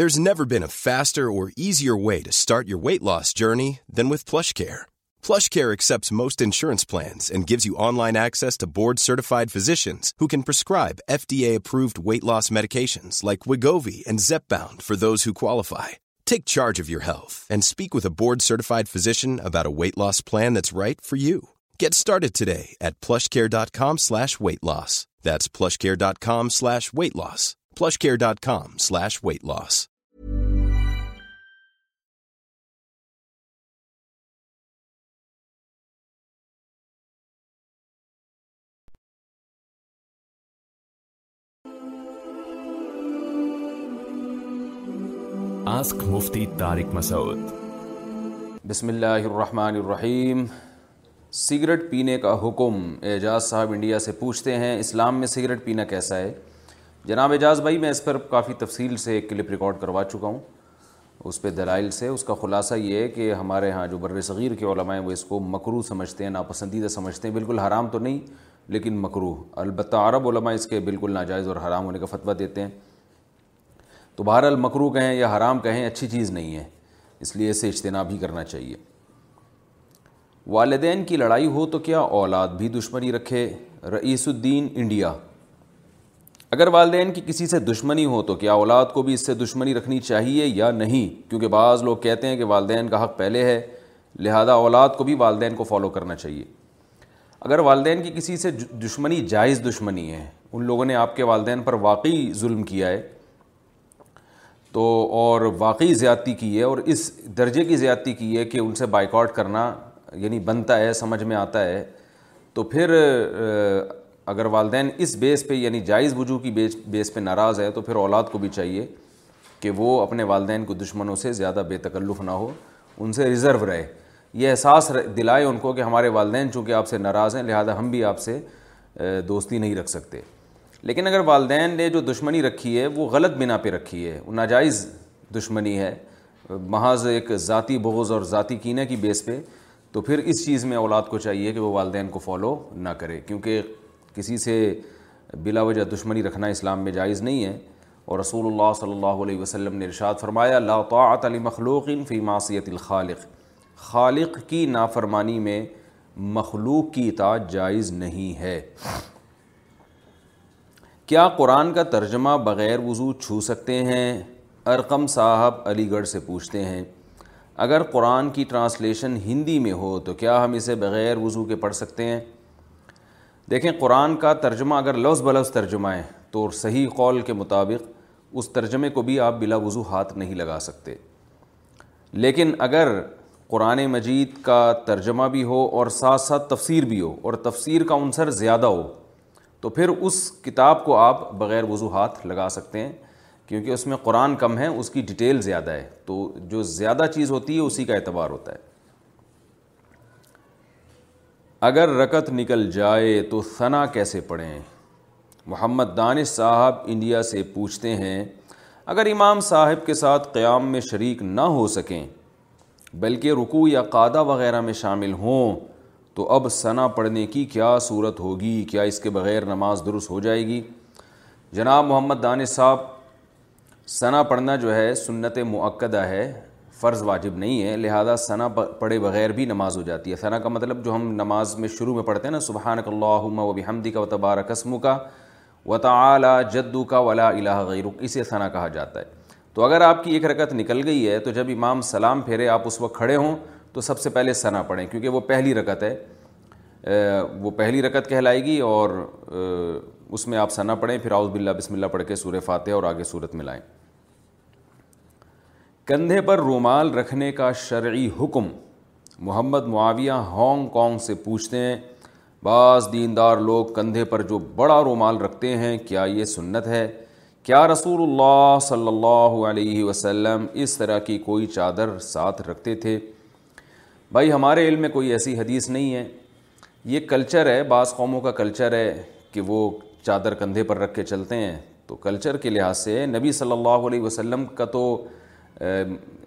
There's never been a faster or easier way to start your weight loss journey than with PlushCare. PlushCare accepts most insurance plans and gives you online access to board-certified physicians who can prescribe FDA-approved weight loss medications like Wegovy and Zepbound for those who qualify. Take charge of your health and speak with a board-certified physician about a weight loss plan that's right for you. Get started today at PlushCare.com/weight loss. That's PlushCare.com/weight loss. PlushCare.com/weight loss. Ask Mufti Masood بسم اللہ الرحمن الرحیم cigarette پینے کا حکم اعجاز صاحب India سے پوچھتے ہیں اسلام میں سگریٹ پینا کیسا ہے جناب اعجاز بھائی میں اس پر کافی تفصیل سے ایک کلپ ریکارڈ کروا چکا ہوں اس پہ دلائل سے اس کا خلاصہ یہ ہے کہ ہمارے ہاں جو بر صغیر کے علماء ہیں وہ اس کو مکرو سمجھتے ہیں ناپسندیدہ سمجھتے ہیں بالکل حرام تو نہیں لیکن مکرو البتہ عرب علماء اس کے بالکل ناجائز اور حرام ہونے کا فتویٰ دیتے ہیں تو بہر المکرو کہیں یا حرام کہیں اچھی چیز نہیں ہے اس لیے اسے اجتناب ہی کرنا چاہیے والدین کی لڑائی ہو تو کیا اولاد بھی دشمنی رکھے رئیس الدین انڈیا اگر والدین کی کسی سے دشمنی ہو تو کیا اولاد کو بھی اس سے دشمنی رکھنی چاہیے یا نہیں کیونکہ بعض لوگ کہتے ہیں کہ والدین کا حق پہلے ہے لہذا اولاد کو بھی والدین کو فالو کرنا چاہیے اگر والدین کی کسی سے دشمنی جائز دشمنی ہے ان لوگوں نے آپ کے والدین پر واقعی ظلم کیا ہے تو اور واقعی زیادتی کی ہے اور اس درجے کی زیادتی کی ہے کہ ان سے بائیکاٹ کرنا یعنی بنتا ہے سمجھ میں آتا ہے تو پھر اگر والدین اس بیس پہ یعنی جائز وجوہ کی بیس پہ ناراض ہے تو پھر اولاد کو بھی چاہیے کہ وہ اپنے والدین کو دشمنوں سے زیادہ بے تکلف نہ ہو ان سے ریزرو رہے یہ احساس دلائے ان کو کہ ہمارے والدین چونکہ آپ سے ناراض ہیں لہٰذا ہم بھی آپ سے دوستی نہیں رکھ سکتے لیکن اگر والدین نے جو دشمنی رکھی ہے وہ غلط بنا پہ رکھی ہے وہ ناجائز دشمنی ہے محض ایک ذاتی بغض اور ذاتی کینے کی بیس پہ تو پھر اس چیز میں اولاد کو چاہیے کہ وہ والدین کو فالو نہ کرے کیونکہ کسی سے بلا وجہ دشمنی رکھنا اسلام میں جائز نہیں ہے اور رسول اللہ صلی اللہ علیہ وسلم نے ارشاد فرمایا لا طاعت علی مخلوق فی معصیت الخالق خالق کی نافرمانی میں مخلوق کی اطاعت جائز نہیں ہے کیا قرآن کا ترجمہ بغیر وضو چھو سکتے ہیں ارقم صاحب علی گڑھ سے پوچھتے ہیں اگر قرآن کی ٹرانسلیشن ہندی میں ہو تو کیا ہم اسے بغیر وضو کے پڑھ سکتے ہیں دیکھیں قرآن کا ترجمہ اگر لفظ بلفظ ترجمہ ہے تو صحیح قول کے مطابق اس ترجمے کو بھی آپ بلا وضو ہاتھ نہیں لگا سکتے لیکن اگر قرآن مجید کا ترجمہ بھی ہو اور ساتھ ساتھ تفسیر بھی ہو اور تفسیر کا عنصر زیادہ ہو تو پھر اس کتاب کو آپ بغیر وضوحات لگا سکتے ہیں کیونکہ اس میں قرآن کم ہے اس کی ڈیٹیل زیادہ ہے تو جو زیادہ چیز ہوتی ہے اسی کا اعتبار ہوتا ہے اگر رکت نکل جائے تو ثنا کیسے پڑھیں محمد دانش صاحب انڈیا سے پوچھتے ہیں اگر امام صاحب کے ساتھ قیام میں شریک نہ ہو سکیں بلکہ رکوع یا قادہ وغیرہ میں شامل ہوں تو اب ثنا پڑھنے کی کیا صورت ہوگی کیا اس کے بغیر نماز درست ہو جائے گی جناب محمد دانش صاحب ثنا پڑھنا جو ہے سنت معقدہ ہے فرض واجب نہیں ہے لہذا ثنا پڑھے بغیر بھی نماز ہو جاتی ہے ثنا کا مطلب جو ہم نماز میں شروع میں پڑھتے ہیں نا سبحان اللہ و بحمدی کا و تبار قسم کا و تعلیٰ جدو کا ولا الہ غیرک اسے ثنا کہا جاتا ہے تو اگر آپ کی ایک رکت نکل گئی ہے تو جب امام سلام پھیرے آپ اس وقت کھڑے ہوں تو سب سے پہلے سنا پڑھیں کیونکہ وہ پہلی رکت ہے وہ پہلی رکت کہلائے گی اور اس میں آپ سنا پڑھیں پھر آؤز بلّہ بسم اللہ پڑھ کے سورہ فاتح اور آگے صورت ملائیں کندھے پر رومال رکھنے کا شرعی حکم محمد معاویہ ہانگ کانگ سے پوچھتے ہیں بعض دیندار لوگ کندھے پر جو بڑا رومال رکھتے ہیں کیا یہ سنت ہے کیا رسول اللہ صلی اللہ علیہ وسلم اس طرح کی کوئی چادر ساتھ رکھتے تھے بھائی ہمارے علم میں کوئی ایسی حدیث نہیں ہے یہ کلچر ہے بعض قوموں کا کلچر ہے کہ وہ چادر کندھے پر رکھ کے چلتے ہیں تو کلچر کے لحاظ سے نبی صلی اللہ علیہ وسلم کا تو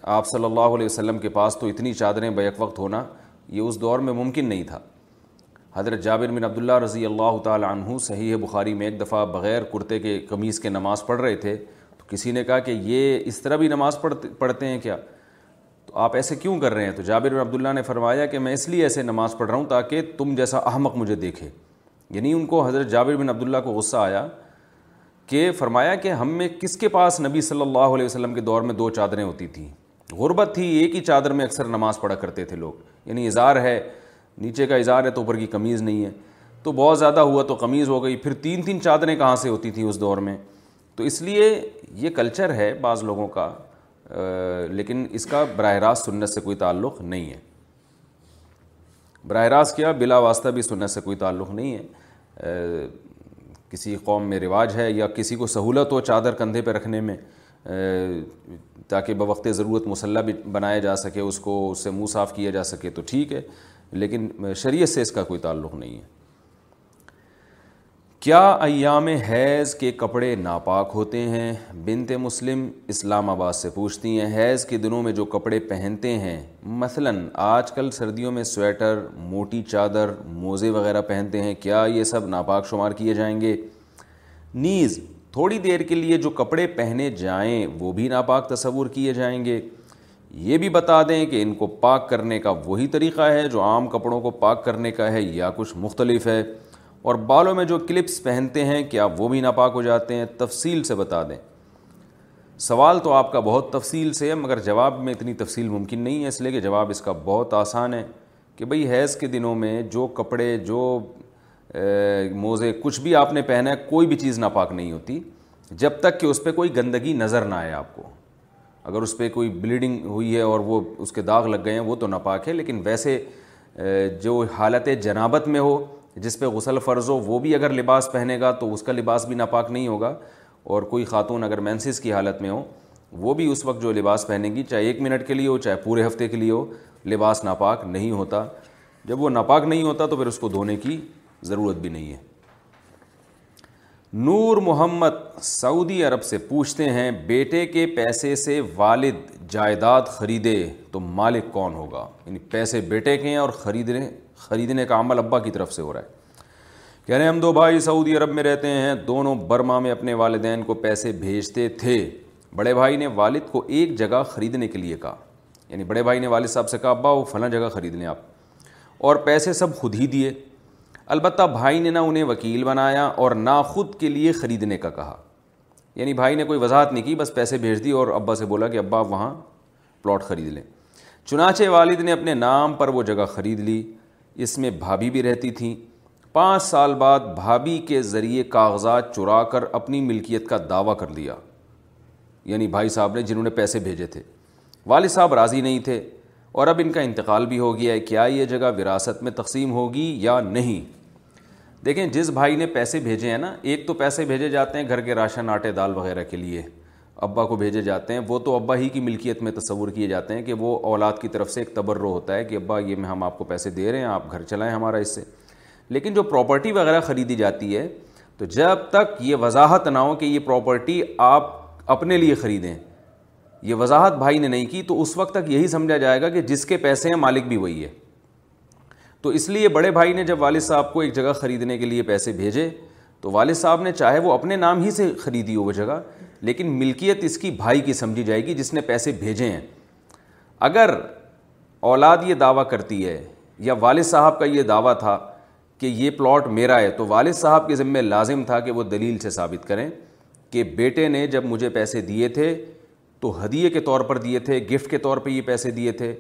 آپ صلی اللہ علیہ وسلم کے پاس تو اتنی چادریں بیک وقت ہونا یہ اس دور میں ممکن نہیں تھا حضرت جابر بن عبداللہ رضی اللہ تعالی عنہ صحیح بخاری میں ایک دفعہ بغیر کرتے کے قمیض کے نماز پڑھ رہے تھے تو کسی نے کہا کہ یہ اس طرح بھی نماز پڑھتے پڑھتے ہیں کیا آپ ایسے کیوں کر رہے ہیں تو جابر بن نے فرمایا کہ میں اس لیے ایسے نماز پڑھ رہا ہوں تاکہ تم جیسا احمق مجھے دیکھے یعنی ان کو حضرت جابر بن عبداللہ کو غصہ آیا کہ فرمایا کہ ہم میں کس کے پاس نبی صلی اللہ علیہ وسلم کے دور میں دو چادریں ہوتی تھیں غربت تھی ایک ہی چادر میں اکثر نماز پڑھا کرتے تھے لوگ یعنی اظہار ہے نیچے کا اظہار ہے تو اوپر کی قمیض نہیں ہے تو بہت زیادہ ہوا تو قمیض ہو گئی پھر تین تین چادریں کہاں سے ہوتی تھیں اس دور میں تو اس لیے یہ کلچر ہے بعض لوگوں کا لیکن اس کا براہ راست سنت سے کوئی تعلق نہیں ہے براہ راست کیا بلا واسطہ بھی سنت سے کوئی تعلق نہیں ہے کسی قوم میں رواج ہے یا کسی کو سہولت ہو چادر کندھے پہ رکھنے میں تاکہ بوقت ضرورت مسلح بھی بنایا جا سکے اس کو اس سے منہ صاف کیا جا سکے تو ٹھیک ہے لیکن شریعت سے اس کا کوئی تعلق نہیں ہے کیا ایام حیض کے کپڑے ناپاک ہوتے ہیں بنت مسلم اسلام آباد سے پوچھتی ہیں حیض کے دنوں میں جو کپڑے پہنتے ہیں مثلا آج کل سردیوں میں سویٹر موٹی چادر موزے وغیرہ پہنتے ہیں کیا یہ سب ناپاک شمار کیے جائیں گے نیز تھوڑی دیر کے لیے جو کپڑے پہنے جائیں وہ بھی ناپاک تصور کیے جائیں گے یہ بھی بتا دیں کہ ان کو پاک کرنے کا وہی طریقہ ہے جو عام کپڑوں کو پاک کرنے کا ہے یا کچھ مختلف ہے اور بالوں میں جو کلپس پہنتے ہیں کیا وہ بھی ناپاک ہو جاتے ہیں تفصیل سے بتا دیں سوال تو آپ کا بہت تفصیل سے ہے مگر جواب میں اتنی تفصیل ممکن نہیں ہے اس لیے کہ جواب اس کا بہت آسان ہے کہ بھئی حیض کے دنوں میں جو کپڑے جو موزے کچھ بھی آپ نے پہنا ہے کوئی بھی چیز ناپاک نہیں ہوتی جب تک کہ اس پہ کوئی گندگی نظر نہ آئے آپ کو اگر اس پہ کوئی بلیڈنگ ہوئی ہے اور وہ اس کے داغ لگ گئے ہیں وہ تو ناپاک ہے لیکن ویسے جو حالت جنابت میں ہو جس پہ غسل فرض ہو وہ بھی اگر لباس پہنے گا تو اس کا لباس بھی ناپاک نہیں ہوگا اور کوئی خاتون اگر مینسس کی حالت میں ہو وہ بھی اس وقت جو لباس پہنے گی چاہے ایک منٹ کے لیے ہو چاہے پورے ہفتے کے لیے ہو لباس ناپاک نہیں ہوتا جب وہ ناپاک نہیں ہوتا تو پھر اس کو دھونے کی ضرورت بھی نہیں ہے نور محمد سعودی عرب سے پوچھتے ہیں بیٹے کے پیسے سے والد جائیداد خریدے تو مالک کون ہوگا یعنی پیسے بیٹے کے ہیں اور خریدنے خریدنے کا عمل ابا کی طرف سے ہو رہا ہے کہہ رہے ہیں ہم دو بھائی سعودی عرب میں رہتے ہیں دونوں برما میں اپنے والدین کو پیسے بھیجتے تھے بڑے بھائی نے والد کو ایک جگہ خریدنے کے لیے کہا یعنی بڑے بھائی نے والد صاحب سے کہا ابا وہ فلاں جگہ خرید لیں آپ اور پیسے سب خود ہی دیے البتہ بھائی نے نہ انہیں وکیل بنایا اور نہ خود کے لیے خریدنے کا کہا یعنی بھائی نے کوئی وضاحت نہیں کی بس پیسے بھیج دی اور ابا سے بولا کہ ابا آپ وہاں پلاٹ خرید لیں چنانچہ والد نے اپنے نام پر وہ جگہ خرید لی اس میں بھابھی بھی رہتی تھیں پانچ سال بعد بھابھی کے ذریعے کاغذات چرا کر اپنی ملکیت کا دعویٰ کر لیا یعنی بھائی صاحب نے جنہوں نے پیسے بھیجے تھے والد صاحب راضی نہیں تھے اور اب ان کا انتقال بھی ہو گیا ہے کیا یہ جگہ وراثت میں تقسیم ہوگی یا نہیں دیکھیں جس بھائی نے پیسے بھیجے ہیں نا ایک تو پیسے بھیجے جاتے ہیں گھر کے راشن آٹے دال وغیرہ کے لیے ابا کو بھیجے جاتے ہیں وہ تو ابا ہی کی ملکیت میں تصور کیے جاتے ہیں کہ وہ اولاد کی طرف سے ایک تبرو ہوتا ہے کہ ابا یہ میں ہم آپ کو پیسے دے رہے ہیں آپ گھر چلائیں ہمارا اس سے لیکن جو پراپرٹی وغیرہ خریدی جاتی ہے تو جب تک یہ وضاحت نہ ہو کہ یہ پراپرٹی آپ اپنے لیے خریدیں یہ وضاحت بھائی نے نہیں کی تو اس وقت تک یہی سمجھا جائے گا کہ جس کے پیسے ہیں مالک بھی وہی ہے تو اس لیے بڑے بھائی نے جب والد صاحب کو ایک جگہ خریدنے کے لیے پیسے بھیجے تو والد صاحب نے چاہے وہ اپنے نام ہی سے خریدی ہو وہ جگہ لیکن ملکیت اس کی بھائی کی سمجھی جائے گی جس نے پیسے بھیجے ہیں اگر اولاد یہ دعویٰ کرتی ہے یا والد صاحب کا یہ دعویٰ تھا کہ یہ پلاٹ میرا ہے تو والد صاحب کے ذمے لازم تھا کہ وہ دلیل سے ثابت کریں کہ بیٹے نے جب مجھے پیسے دیے تھے تو ہدیے کے طور پر دیے تھے گفٹ کے طور پہ یہ پیسے دیے تھے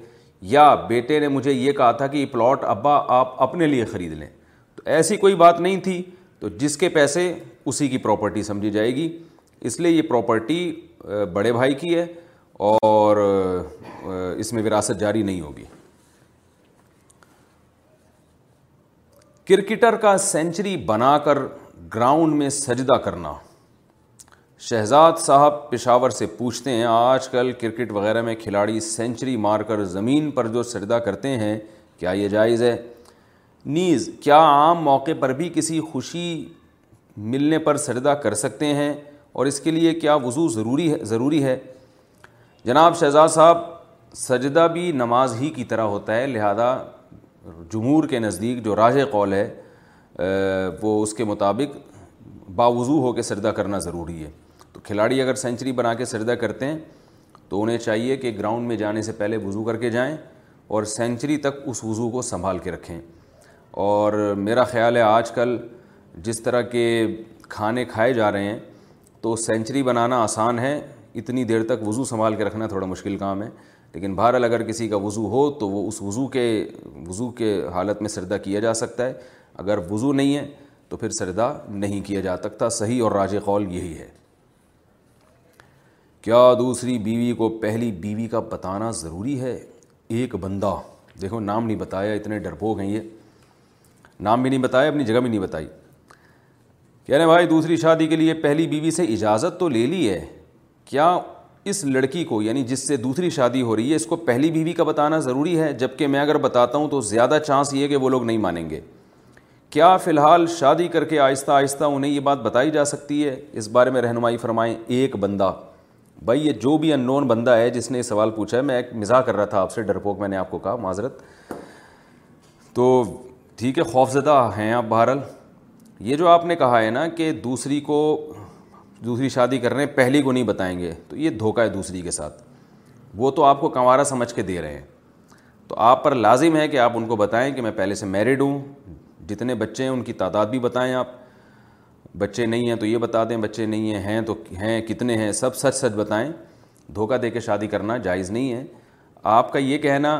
یا بیٹے نے مجھے یہ کہا تھا کہ یہ پلاٹ ابا آپ اپنے لیے خرید لیں تو ایسی کوئی بات نہیں تھی تو جس کے پیسے اسی کی پراپرٹی سمجھی جائے گی اس لیے یہ پراپرٹی بڑے بھائی کی ہے اور اس میں وراثت جاری نہیں ہوگی کرکٹر کا سینچری بنا کر گراؤنڈ میں سجدہ کرنا شہزاد صاحب پشاور سے پوچھتے ہیں آج کل کرکٹ وغیرہ میں کھلاڑی سینچری مار کر زمین پر جو سردا کرتے ہیں کیا یہ جائز ہے نیز کیا عام موقع پر بھی کسی خوشی ملنے پر سردا کر سکتے ہیں اور اس کے لیے کیا وضو ضروری ہے ضروری ہے جناب شہزاد صاحب سجدہ بھی نماز ہی کی طرح ہوتا ہے لہذا جمہور کے نزدیک جو راج قول ہے وہ اس کے مطابق باوضو ہو کے سردہ کرنا ضروری ہے تو کھلاڑی اگر سینچری بنا کے سجدہ کرتے ہیں تو انہیں چاہیے کہ گراؤنڈ میں جانے سے پہلے وضو کر کے جائیں اور سینچری تک اس وضو کو سنبھال کے رکھیں اور میرا خیال ہے آج کل جس طرح کے کھانے کھائے جا رہے ہیں تو سینچری بنانا آسان ہے اتنی دیر تک وضو سنبھال کے رکھنا تھوڑا مشکل کام ہے لیکن بہرحال اگر کسی کا وضو ہو تو وہ اس وضو کے وضو کے حالت میں سردہ کیا جا سکتا ہے اگر وضو نہیں ہے تو پھر سردہ نہیں کیا جا سکتا صحیح اور راج قول یہی ہے کیا دوسری بیوی کو پہلی بیوی کا بتانا ضروری ہے ایک بندہ دیکھو نام نہیں بتایا اتنے ڈرپوک گئے یہ نام بھی نہیں بتایا اپنی جگہ بھی نہیں بتائی کہہ رہے بھائی دوسری شادی کے لیے پہلی بیوی سے اجازت تو لے لی ہے کیا اس لڑکی کو یعنی جس سے دوسری شادی ہو رہی ہے اس کو پہلی بیوی کا بتانا ضروری ہے جب کہ میں اگر بتاتا ہوں تو زیادہ چانس یہ ہے کہ وہ لوگ نہیں مانیں گے کیا فی الحال شادی کر کے آہستہ آہستہ انہیں یہ بات بتائی جا سکتی ہے اس بارے میں رہنمائی فرمائیں ایک بندہ بھائی یہ جو بھی ان نون بندہ ہے جس نے یہ سوال پوچھا ہے میں ایک مزاح کر رہا تھا آپ سے ڈرپوک میں نے آپ کو کہا معذرت تو ٹھیک ہے خوف زدہ ہیں آپ بہرحال یہ جو آپ نے کہا ہے نا کہ دوسری کو دوسری شادی کر رہے ہیں پہلی کو نہیں بتائیں گے تو یہ دھوکہ ہے دوسری کے ساتھ وہ تو آپ کو کنوارا سمجھ کے دے رہے ہیں تو آپ پر لازم ہے کہ آپ ان کو بتائیں کہ میں پہلے سے میرڈ ہوں جتنے بچے ہیں ان کی تعداد بھی بتائیں آپ بچے نہیں ہیں تو یہ بتا دیں بچے نہیں ہیں تو ہیں کتنے ہیں سب سچ سچ بتائیں دھوکہ دے کے شادی کرنا جائز نہیں ہے آپ کا یہ کہنا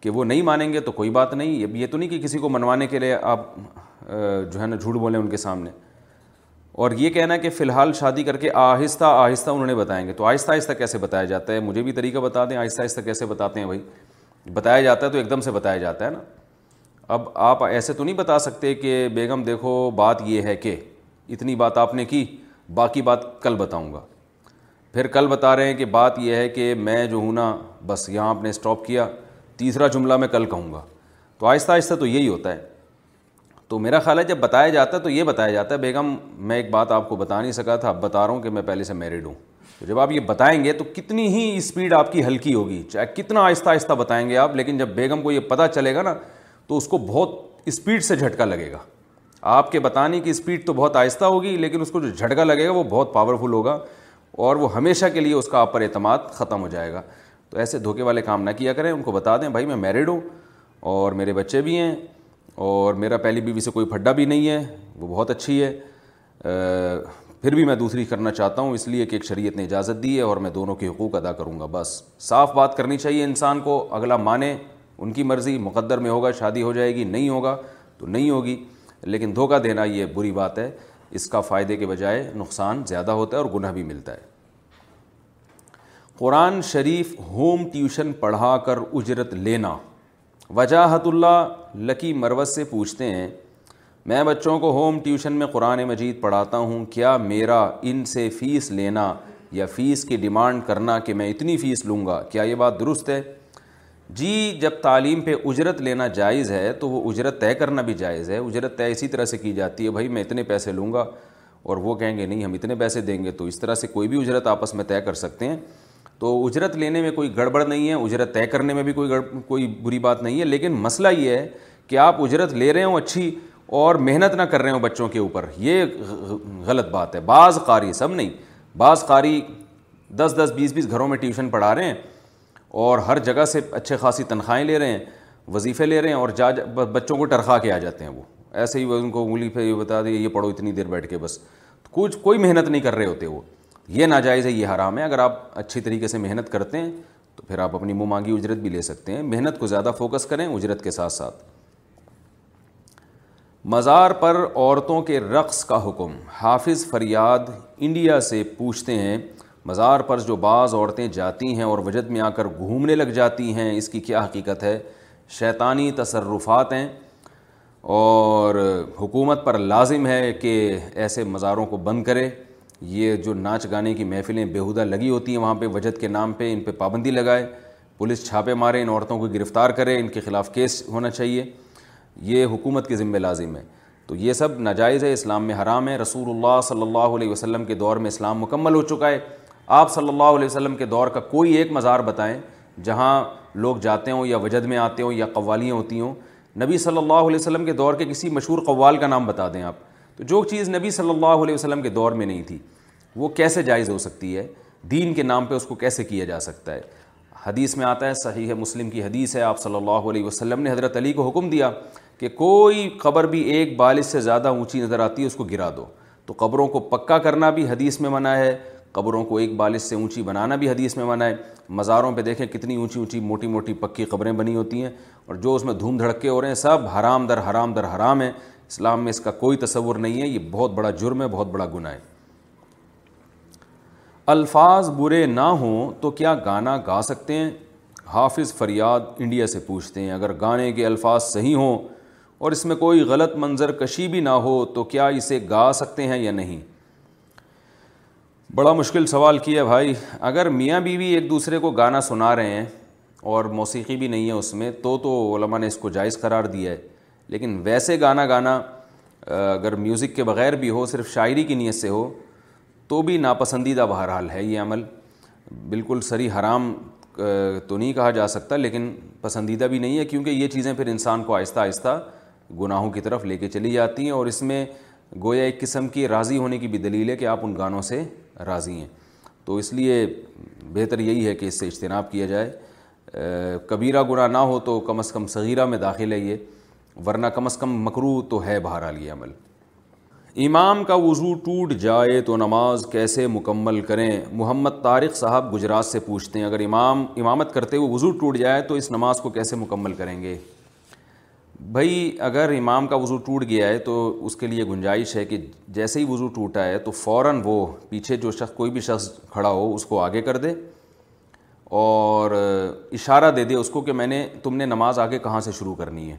کہ وہ نہیں مانیں گے تو کوئی بات نہیں اب یہ تو نہیں کہ کسی کو منوانے کے لیے آپ جو ہے نا جھوٹ بولیں ان کے سامنے اور یہ کہنا کہ فی الحال شادی کر کے آہستہ آہستہ انہوں نے بتائیں گے تو آہستہ آہستہ کیسے بتایا جاتا ہے مجھے بھی طریقہ بتا دیں آہستہ آہستہ کیسے بتاتے ہیں بھائی بتایا جاتا ہے تو ایک دم سے بتایا جاتا ہے نا اب آپ ایسے تو نہیں بتا سکتے کہ بیگم دیکھو بات یہ ہے کہ اتنی بات آپ نے کی باقی بات کل بتاؤں گا پھر کل بتا رہے ہیں کہ بات یہ ہے کہ میں جو ہوں نا بس یہاں آپ نے اسٹاپ کیا تیسرا جملہ میں کل کہوں گا تو آہستہ آہستہ تو یہی ہوتا ہے تو میرا خیال ہے جب بتایا جاتا ہے تو یہ بتایا جاتا ہے بیگم میں ایک بات آپ کو بتا نہیں سکا تھا اب بتا رہا ہوں کہ میں پہلے سے میرڈ ہوں تو جب آپ یہ بتائیں گے تو کتنی ہی اسپیڈ آپ کی ہلکی ہوگی چاہے کتنا آہستہ آہستہ بتائیں گے آپ لیکن جب بیگم کو یہ پتہ چلے گا نا تو اس کو بہت اسپیڈ سے جھٹکا لگے گا آپ کے بتانے کی اسپیڈ تو بہت آہستہ ہوگی لیکن اس کو جو جھٹکا لگے گا وہ بہت پاورفل ہوگا اور وہ ہمیشہ کے لیے اس کا آپ پر اعتماد ختم ہو جائے گا تو ایسے دھوکے والے کام نہ کیا کریں ان کو بتا دیں بھائی میں میرڈ ہوں اور میرے بچے بھی ہیں اور میرا پہلی بیوی سے کوئی پھڈا بھی نہیں ہے وہ بہت اچھی ہے پھر بھی میں دوسری کرنا چاہتا ہوں اس لیے کہ ایک شریعت نے اجازت دی ہے اور میں دونوں کے حقوق ادا کروں گا بس صاف بات کرنی چاہیے انسان کو اگلا مانے ان کی مرضی مقدر میں ہوگا شادی ہو جائے گی نہیں ہوگا تو نہیں ہوگی لیکن دھوکہ دینا یہ بری بات ہے اس کا فائدے کے بجائے نقصان زیادہ ہوتا ہے اور گناہ بھی ملتا ہے قرآن شریف ہوم ٹیوشن پڑھا کر اجرت لینا وجاہت اللہ لکی مروز سے پوچھتے ہیں میں بچوں کو ہوم ٹیوشن میں قرآن مجید پڑھاتا ہوں کیا میرا ان سے فیس لینا یا فیس کی ڈیمانڈ کرنا کہ میں اتنی فیس لوں گا کیا یہ بات درست ہے جی جب تعلیم پہ اجرت لینا جائز ہے تو وہ اجرت طے کرنا بھی جائز ہے اجرت طے اسی طرح سے کی جاتی ہے بھائی میں اتنے پیسے لوں گا اور وہ کہیں گے نہیں ہم اتنے پیسے دیں گے تو اس طرح سے کوئی بھی اجرت آپس میں طے کر سکتے ہیں تو اجرت لینے میں کوئی گڑبڑ نہیں ہے اجرت طے کرنے میں بھی کوئی گڑ کوئی بری بات نہیں ہے لیکن مسئلہ یہ ہے کہ آپ اجرت لے رہے ہوں اچھی اور محنت نہ کر رہے ہوں بچوں کے اوپر یہ غلط بات ہے بعض قاری سب نہیں بعض قاری دس دس بیس بیس گھروں میں ٹیوشن پڑھا رہے ہیں اور ہر جگہ سے اچھے خاصی تنخواہیں لے رہے ہیں وظیفے لے رہے ہیں اور جا بچوں کو ٹرخا کے آ جاتے ہیں وہ ایسے ہی ان کو انگلی پہ یہ بتا دیے یہ پڑھو اتنی دیر بیٹھ کے بس کچھ کوئی محنت نہیں کر رہے ہوتے وہ یہ ناجائز ہے یہ حرام ہے اگر آپ اچھی طریقے سے محنت کرتے ہیں تو پھر آپ اپنی منہ مانگی اجرت بھی لے سکتے ہیں محنت کو زیادہ فوکس کریں اجرت کے ساتھ ساتھ مزار پر عورتوں کے رقص کا حکم حافظ فریاد انڈیا سے پوچھتے ہیں مزار پر جو بعض عورتیں جاتی ہیں اور وجد میں آ کر گھومنے لگ جاتی ہیں اس کی کیا حقیقت ہے شیطانی تصرفات ہیں اور حکومت پر لازم ہے کہ ایسے مزاروں کو بند کرے یہ جو ناچ گانے کی محفلیں بیہودہ لگی ہوتی ہیں وہاں پہ وجد کے نام پہ ان پہ پابندی لگائے پولیس چھاپے مارے ان عورتوں کو گرفتار کرے ان کے خلاف کیس ہونا چاہیے یہ حکومت کے ذمہ لازم ہے تو یہ سب ناجائز ہے اسلام میں حرام ہے رسول اللہ صلی اللہ علیہ وسلم کے دور میں اسلام مکمل ہو چکا ہے آپ صلی اللہ علیہ وسلم کے دور کا کوئی ایک مزار بتائیں جہاں لوگ جاتے ہوں یا وجد میں آتے ہوں یا قوالیاں ہوتی ہوں نبی صلی اللہ علیہ وسلم کے دور کے کسی مشہور قوال کا نام بتا دیں آپ تو جو چیز نبی صلی اللہ علیہ وسلم کے دور میں نہیں تھی وہ کیسے جائز ہو سکتی ہے دین کے نام پہ اس کو کیسے کیا جا سکتا ہے حدیث میں آتا ہے صحیح ہے مسلم کی حدیث ہے آپ صلی اللہ علیہ وسلم نے حضرت علی کو حکم دیا کہ کوئی قبر بھی ایک بالش سے زیادہ اونچی نظر آتی ہے اس کو گرا دو تو قبروں کو پکا کرنا بھی حدیث میں منع ہے قبروں کو ایک بالش سے اونچی بنانا بھی حدیث میں منع ہے مزاروں پہ دیکھیں کتنی اونچی اونچی موٹی موٹی پکی قبریں بنی ہوتی ہیں اور جو اس میں دھوم دھڑکے ہو رہے ہیں سب حرام در حرام در حرام ہیں اسلام میں اس کا کوئی تصور نہیں ہے یہ بہت بڑا جرم ہے بہت بڑا گناہ ہے الفاظ برے نہ ہوں تو کیا گانا گا سکتے ہیں حافظ فریاد انڈیا سے پوچھتے ہیں اگر گانے کے الفاظ صحیح ہوں اور اس میں کوئی غلط منظر کشی بھی نہ ہو تو کیا اسے گا سکتے ہیں یا نہیں بڑا مشکل سوال کیا بھائی اگر میاں بیوی ایک دوسرے کو گانا سنا رہے ہیں اور موسیقی بھی نہیں ہے اس میں تو تو علماء نے اس کو جائز قرار دیا ہے لیکن ویسے گانا گانا اگر میوزک کے بغیر بھی ہو صرف شاعری کی نیت سے ہو تو بھی ناپسندیدہ بہرحال ہے یہ عمل بالکل سری حرام تو نہیں کہا جا سکتا لیکن پسندیدہ بھی نہیں ہے کیونکہ یہ چیزیں پھر انسان کو آہستہ آہستہ گناہوں کی طرف لے کے چلی جاتی ہیں اور اس میں گویا ایک قسم کی راضی ہونے کی بھی دلیل ہے کہ آپ ان گانوں سے راضی ہیں تو اس لیے بہتر یہی ہے کہ اس سے اجتناب کیا جائے کبیرہ گناہ نہ ہو تو کم از کم صغیرہ میں داخل ہے یہ ورنہ کم از کم مکرو تو ہے بہرحال یہ عمل امام کا وضو ٹوٹ جائے تو نماز کیسے مکمل کریں محمد طارق صاحب گجرات سے پوچھتے ہیں اگر امام امامت کرتے ہوئے وضو ٹوٹ جائے تو اس نماز کو کیسے مکمل کریں گے بھائی اگر امام کا وضو ٹوٹ گیا ہے تو اس کے لیے گنجائش ہے کہ جیسے ہی وضو ٹوٹا ہے تو فوراً وہ پیچھے جو شخص کوئی بھی شخص کھڑا ہو اس کو آگے کر دے اور اشارہ دے دے اس کو کہ میں نے تم نے نماز آگے کہاں سے شروع کرنی ہے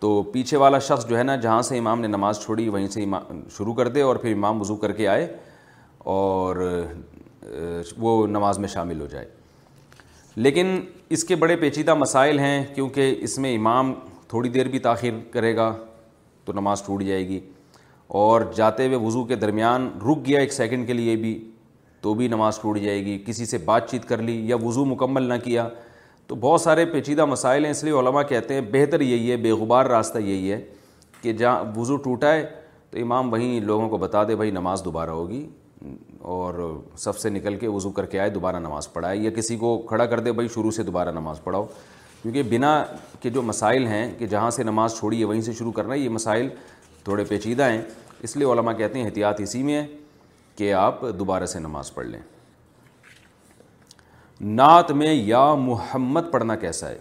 تو پیچھے والا شخص جو ہے نا جہاں سے امام نے نماز چھوڑی وہیں سے امام شروع کر دے اور پھر امام وضو کر کے آئے اور وہ نماز میں شامل ہو جائے لیکن اس کے بڑے پیچیدہ مسائل ہیں کیونکہ اس میں امام تھوڑی دیر بھی تاخیر کرے گا تو نماز ٹوٹ جائے گی اور جاتے ہوئے وضو کے درمیان رک گیا ایک سیکنڈ کے لیے بھی تو بھی نماز ٹوٹ جائے گی کسی سے بات چیت کر لی یا وضو مکمل نہ کیا تو بہت سارے پیچیدہ مسائل ہیں اس لیے علماء کہتے ہیں بہتر یہی ہے بےغبار راستہ یہی ہے کہ جہاں وضو ٹوٹا ہے تو امام وہیں لوگوں کو بتا دے بھائی نماز دوبارہ ہوگی اور سب سے نکل کے وضو کر کے آئے دوبارہ نماز پڑھائے یا کسی کو کھڑا کر دے بھائی شروع سے دوبارہ نماز پڑھاؤ کیونکہ بنا کے جو مسائل ہیں کہ جہاں سے نماز چھوڑی ہے وہیں سے شروع کرنا یہ مسائل تھوڑے پیچیدہ ہیں اس لیے علماء کہتے ہیں احتیاط اسی میں ہے کہ آپ دوبارہ سے نماز پڑھ لیں نعت میں یا محمد پڑھنا کیسا ہے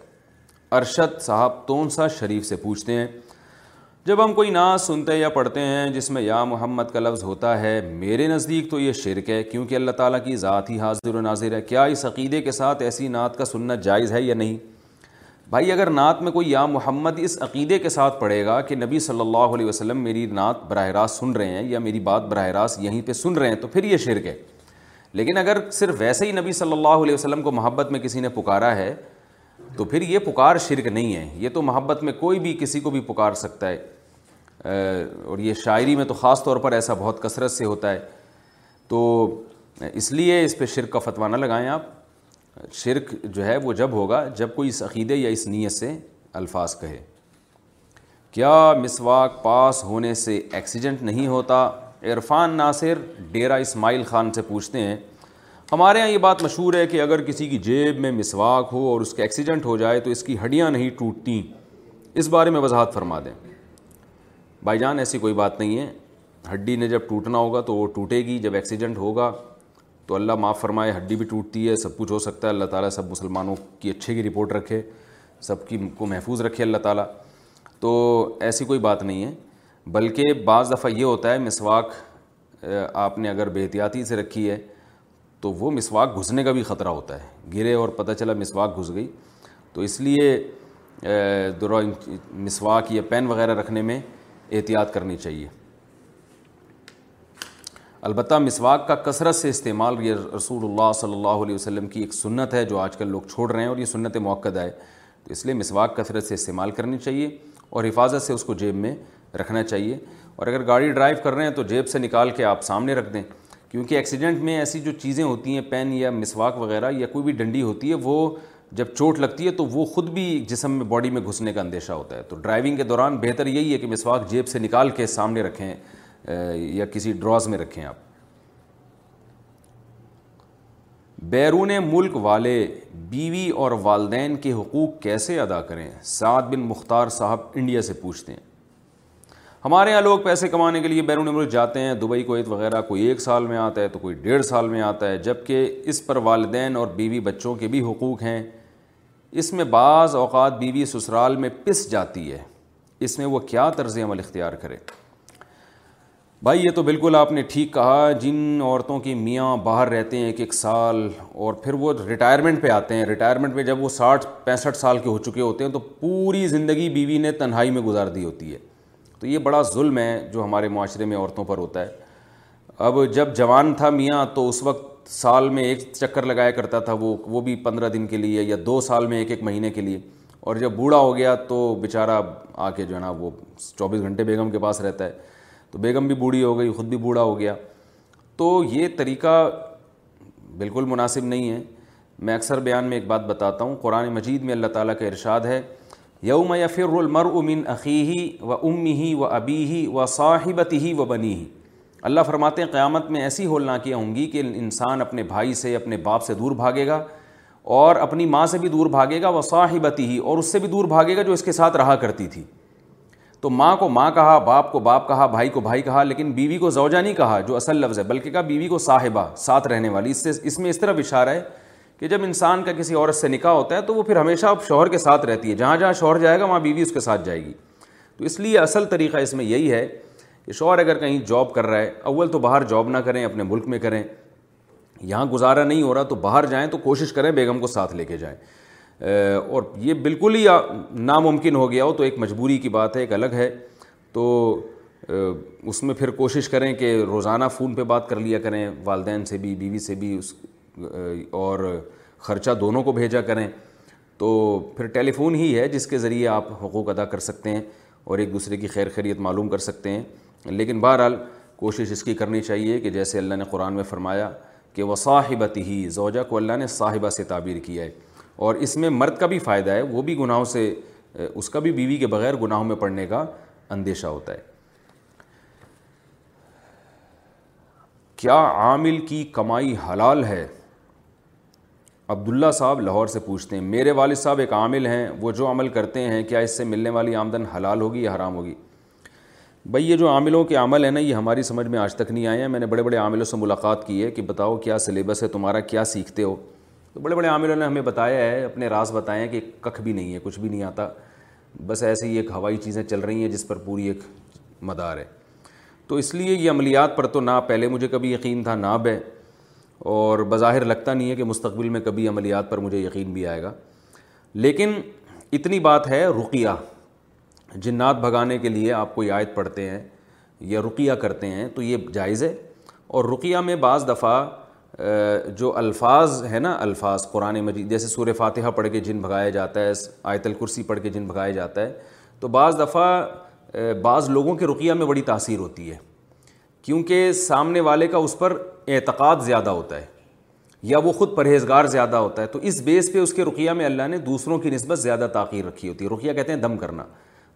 ارشد صاحب تون سا شریف سے پوچھتے ہیں جب ہم کوئی نعت سنتے یا پڑھتے ہیں جس میں یا محمد کا لفظ ہوتا ہے میرے نزدیک تو یہ شرک ہے کیونکہ اللہ تعالیٰ کی ذات ہی حاضر و ناظر ہے کیا اس عقیدے کے ساتھ ایسی نعت کا سننا جائز ہے یا نہیں بھائی اگر نعت میں کوئی یا محمد اس عقیدے کے ساتھ پڑھے گا کہ نبی صلی اللہ علیہ وسلم میری نعت براہ راست سن رہے ہیں یا میری بات براہ راست یہیں پہ سن رہے ہیں تو پھر یہ شرک ہے لیکن اگر صرف ویسے ہی نبی صلی اللہ علیہ وسلم کو محبت میں کسی نے پکارا ہے تو پھر یہ پکار شرک نہیں ہے یہ تو محبت میں کوئی بھی کسی کو بھی پکار سکتا ہے اور یہ شاعری میں تو خاص طور پر ایسا بہت کثرت سے ہوتا ہے تو اس لیے اس پہ شرک کا فتوانہ لگائیں آپ شرک جو ہے وہ جب ہوگا جب کوئی اس عقیدے یا اس نیت سے الفاظ کہے کیا مسواک پاس ہونے سے ایکسیڈنٹ نہیں ہوتا عرفان ناصر ڈیرا اسماعیل خان سے پوچھتے ہیں ہمارے یہاں یہ بات مشہور ہے کہ اگر کسی کی جیب میں مسواک ہو اور اس کا ایکسیڈنٹ ہو جائے تو اس کی ہڈیاں نہیں ٹوٹتی اس بارے میں وضاحت فرما دیں بھائی جان ایسی کوئی بات نہیں ہے ہڈی نے جب ٹوٹنا ہوگا تو وہ ٹوٹے گی جب ایکسیڈنٹ ہوگا تو اللہ معاف فرمائے ہڈی بھی ٹوٹتی ہے سب کچھ ہو سکتا ہے اللہ تعالیٰ سب مسلمانوں کی اچھے کی رپورٹ رکھے سب کی کو محفوظ رکھے اللہ تعالیٰ تو ایسی کوئی بات نہیں ہے بلکہ بعض دفعہ یہ ہوتا ہے مسواک آپ نے اگر بے احتیاطی سے رکھی ہے تو وہ مسواک گھسنے کا بھی خطرہ ہوتا ہے گرے اور پتہ چلا مسواک گھس گئی تو اس لیے درا مسواک یا پین وغیرہ رکھنے میں احتیاط کرنی چاہیے البتہ مسواق کا کثرت سے استعمال یہ رسول اللہ صلی اللہ علیہ وسلم کی ایک سنت ہے جو آج کل لوگ چھوڑ رہے ہیں اور یہ سنت موقع ہے تو اس لیے مسواق کثرت سے استعمال کرنی چاہیے اور حفاظت سے اس کو جیب میں رکھنا چاہیے اور اگر گاڑی ڈرائیو کر رہے ہیں تو جیب سے نکال کے آپ سامنے رکھ دیں کیونکہ ایکسیڈنٹ میں ایسی جو چیزیں ہوتی ہیں پین یا مسواک وغیرہ یا کوئی بھی ڈنڈی ہوتی ہے وہ جب چوٹ لگتی ہے تو وہ خود بھی جسم میں باڈی میں گھسنے کا اندیشہ ہوتا ہے تو ڈرائیونگ کے دوران بہتر یہی ہے کہ مسواک جیب سے نکال کے سامنے رکھیں یا کسی ڈراز میں رکھیں آپ بیرون ملک والے بیوی اور والدین کے حقوق کیسے ادا کریں سعد بن مختار صاحب انڈیا سے پوچھتے ہیں ہمارے یہاں لوگ پیسے کمانے کے لیے بیرون ملک جاتے ہیں دبئی کویت وغیرہ کوئی ایک سال میں آتا ہے تو کوئی ڈیڑھ سال میں آتا ہے جب کہ اس پر والدین اور بیوی بچوں کے بھی حقوق ہیں اس میں بعض اوقات بیوی سسرال میں پس جاتی ہے اس میں وہ کیا طرز عمل اختیار کرے بھائی یہ تو بالکل آپ نے ٹھیک کہا جن عورتوں کی میاں باہر رہتے ہیں ایک ایک سال اور پھر وہ ریٹائرمنٹ پہ آتے ہیں ریٹائرمنٹ پہ جب وہ ساٹھ پینسٹھ سال کے ہو چکے ہوتے ہیں تو پوری زندگی بیوی نے تنہائی میں گزار دی ہوتی ہے تو یہ بڑا ظلم ہے جو ہمارے معاشرے میں عورتوں پر ہوتا ہے اب جب جوان تھا میاں تو اس وقت سال میں ایک چکر لگایا کرتا تھا وہ وہ بھی پندرہ دن کے لیے یا دو سال میں ایک ایک مہینے کے لیے اور جب بوڑھا ہو گیا تو بیچارہ آ کے جو ہے نا وہ چوبیس گھنٹے بیگم کے پاس رہتا ہے تو بیگم بھی بوڑھی ہو گئی خود بھی بوڑھا ہو گیا تو یہ طریقہ بالکل مناسب نہیں ہے میں اکثر بیان میں ایک بات بتاتا ہوں قرآن مجید میں اللہ تعالیٰ کا ارشاد ہے یوم یفر المرء امن عقی و ام ہی و ابی ہی و صاحبت ہی و بنی ہی اللہ ہیں قیامت میں ایسی ہول نہ کیا ہوں گی کہ انسان اپنے بھائی سے اپنے باپ سے دور بھاگے گا اور اپنی ماں سے بھی دور بھاگے گا صاحبتی ہی اور اس سے بھی دور بھاگے گا جو اس کے ساتھ رہا کرتی تھی تو ماں کو ماں کہا باپ کو باپ کہا بھائی کو بھائی کہا لیکن بیوی کو زوجہ نہیں کہا جو اصل لفظ ہے بلکہ کہا بیوی کو صاحبہ ساتھ رہنے والی اس سے اس میں اس طرح اشارہ ہے کہ جب انسان کا کسی عورت سے نکاح ہوتا ہے تو وہ پھر ہمیشہ اب شوہر کے ساتھ رہتی ہے جہاں جہاں شوہر جائے گا وہاں بیوی اس کے ساتھ جائے گی تو اس لیے اصل طریقہ اس میں یہی ہے کہ شوہر اگر کہیں جاب کر رہا ہے اول تو باہر جاب نہ کریں اپنے ملک میں کریں یہاں گزارا نہیں ہو رہا تو باہر جائیں تو کوشش کریں بیگم کو ساتھ لے کے جائیں اور یہ بالکل ہی ناممکن ہو گیا ہو تو ایک مجبوری کی بات ہے ایک الگ ہے تو اس میں پھر کوشش کریں کہ روزانہ فون پہ بات کر لیا کریں والدین سے بھی بیوی سے بھی اس اور خرچہ دونوں کو بھیجا کریں تو پھر ٹیلی فون ہی ہے جس کے ذریعے آپ حقوق ادا کر سکتے ہیں اور ایک دوسرے کی خیر خیریت معلوم کر سکتے ہیں لیکن بہرحال کوشش اس کی کرنی چاہیے کہ جیسے اللہ نے قرآن میں فرمایا کہ وہ صاحبت ہی زوجہ کو اللہ نے صاحبہ سے تعبیر کیا ہے اور اس میں مرد کا بھی فائدہ ہے وہ بھی گناہوں سے اس کا بھی بیوی کے بغیر گناہوں میں پڑھنے کا اندیشہ ہوتا ہے کیا عامل کی کمائی حلال ہے عبداللہ صاحب لاہور سے پوچھتے ہیں میرے والد صاحب ایک عامل ہیں وہ جو عمل کرتے ہیں کیا اس سے ملنے والی آمدن حلال ہوگی یا حرام ہوگی بھائی یہ جو عاملوں کے عمل ہیں نا یہ ہماری سمجھ میں آج تک نہیں آئے ہیں میں نے بڑے بڑے عاملوں سے ملاقات کی ہے کہ بتاؤ کیا سلیبس ہے تمہارا کیا سیکھتے ہو تو بڑے بڑے عاملوں نے ہمیں بتایا ہے اپنے راز بتائے ہیں کہ ککھ بھی نہیں ہے کچھ بھی نہیں آتا بس ایسے ہی ایک ہوائی چیزیں چل رہی ہیں جس پر پوری ایک مدار ہے تو اس لیے یہ عملیات پر تو نہ پہلے مجھے کبھی یقین تھا نہ بے اور بظاہر لگتا نہیں ہے کہ مستقبل میں کبھی عملیات پر مجھے یقین بھی آئے گا لیکن اتنی بات ہے رقیہ جنات بھگانے کے لیے آپ کوئی آیت پڑھتے ہیں یا رقیہ کرتے ہیں تو یہ جائز ہے اور رقیہ میں بعض دفعہ جو الفاظ ہیں نا الفاظ قرآن مجید جیسے سور فاتحہ پڑھ کے جن بھگایا جاتا ہے آیت الکرسی پڑھ کے جن بھگایا جاتا ہے تو بعض دفعہ بعض لوگوں کے رقیہ میں بڑی تاثیر ہوتی ہے کیونکہ سامنے والے کا اس پر اعتقاد زیادہ ہوتا ہے یا وہ خود پرہیزگار زیادہ ہوتا ہے تو اس بیس پہ اس کے رقیہ میں اللہ نے دوسروں کی نسبت زیادہ تاخیر رکھی ہوتی ہے رقیہ کہتے ہیں دم کرنا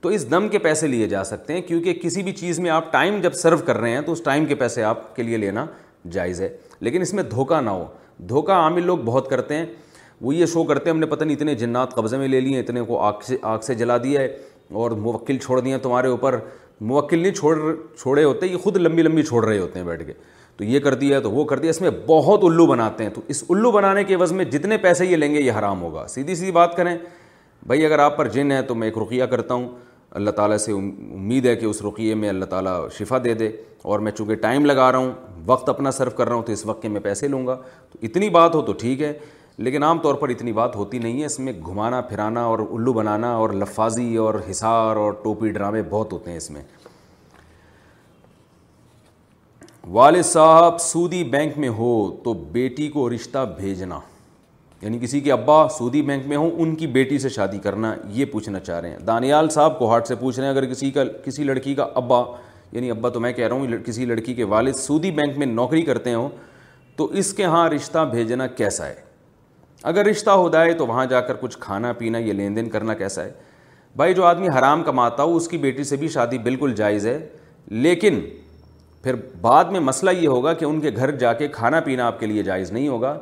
تو اس دم کے پیسے لیے جا سکتے ہیں کیونکہ کسی بھی چیز میں آپ ٹائم جب سرو کر رہے ہیں تو اس ٹائم کے پیسے آپ کے لیے لینا جائز ہے لیکن اس میں دھوکہ نہ ہو دھوکہ عامل لوگ بہت کرتے ہیں وہ یہ شو کرتے ہیں ہم نے پتہ نہیں اتنے جنات قبضے میں لے لیے اتنے کو آگ سے آگ سے جلا دیا ہے اور موکل چھوڑ دیا تمہارے اوپر موکل نہیں چھوڑ چھوڑے ہوتے یہ خود لمبی لمبی چھوڑ رہے ہوتے ہیں بیٹھ کے تو یہ کر دیا تو وہ کر دیا اس میں بہت الو بناتے ہیں تو اس الو بنانے کے عوض میں جتنے پیسے یہ لیں گے یہ حرام ہوگا سیدھی سیدھی بات کریں بھائی اگر آپ پر جن ہے تو میں ایک رقیہ کرتا ہوں اللہ تعالیٰ سے امید ہے کہ اس رقیے میں اللہ تعالیٰ شفا دے دے اور میں چونکہ ٹائم لگا رہا ہوں وقت اپنا صرف کر رہا ہوں تو اس وقت کے میں پیسے لوں گا تو اتنی بات ہو تو ٹھیک ہے لیکن عام طور پر اتنی بات ہوتی نہیں ہے اس میں گھمانا پھرانا اور الو بنانا اور لفاظی اور حصار اور ٹوپی ڈرامے بہت ہوتے ہیں اس میں والد صاحب سودی بینک میں ہو تو بیٹی کو رشتہ بھیجنا یعنی کسی کے ابا سودی بینک میں ہوں ان کی بیٹی سے شادی کرنا یہ پوچھنا چاہ رہے ہیں دانیال صاحب کو ہاٹ سے پوچھ رہے ہیں اگر کسی کا کسی لڑکی کا ابا یعنی ابا تو میں کہہ رہا ہوں کسی لڑکی کے والد سودی بینک میں نوکری کرتے ہوں تو اس کے ہاں رشتہ بھیجنا کیسا ہے اگر رشتہ جائے تو وہاں جا کر کچھ کھانا پینا یہ لین دین کرنا کیسا ہے بھائی جو آدمی حرام کماتا ہو اس کی بیٹی سے بھی شادی بالکل جائز ہے لیکن پھر بعد میں مسئلہ یہ ہوگا کہ ان کے گھر جا کے کھانا پینا آپ کے لیے جائز نہیں ہوگا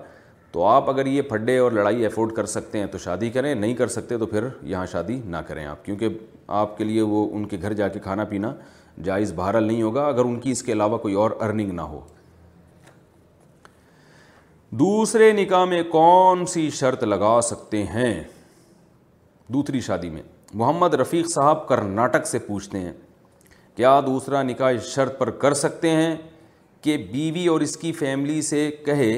تو آپ اگر یہ پھڈے اور لڑائی افورڈ کر سکتے ہیں تو شادی کریں نہیں کر سکتے تو پھر یہاں شادی نہ کریں آپ کیونکہ آپ کے لیے وہ ان کے گھر جا کے کھانا پینا جائز بہرحال نہیں ہوگا اگر ان کی اس کے علاوہ کوئی اور ارننگ نہ ہو دوسرے نکاح میں کون سی شرط لگا سکتے ہیں دوسری شادی میں محمد رفیق صاحب کرناٹک سے پوچھتے ہیں کیا دوسرا نکاح اس شرط پر کر سکتے ہیں کہ بیوی اور اس کی فیملی سے کہے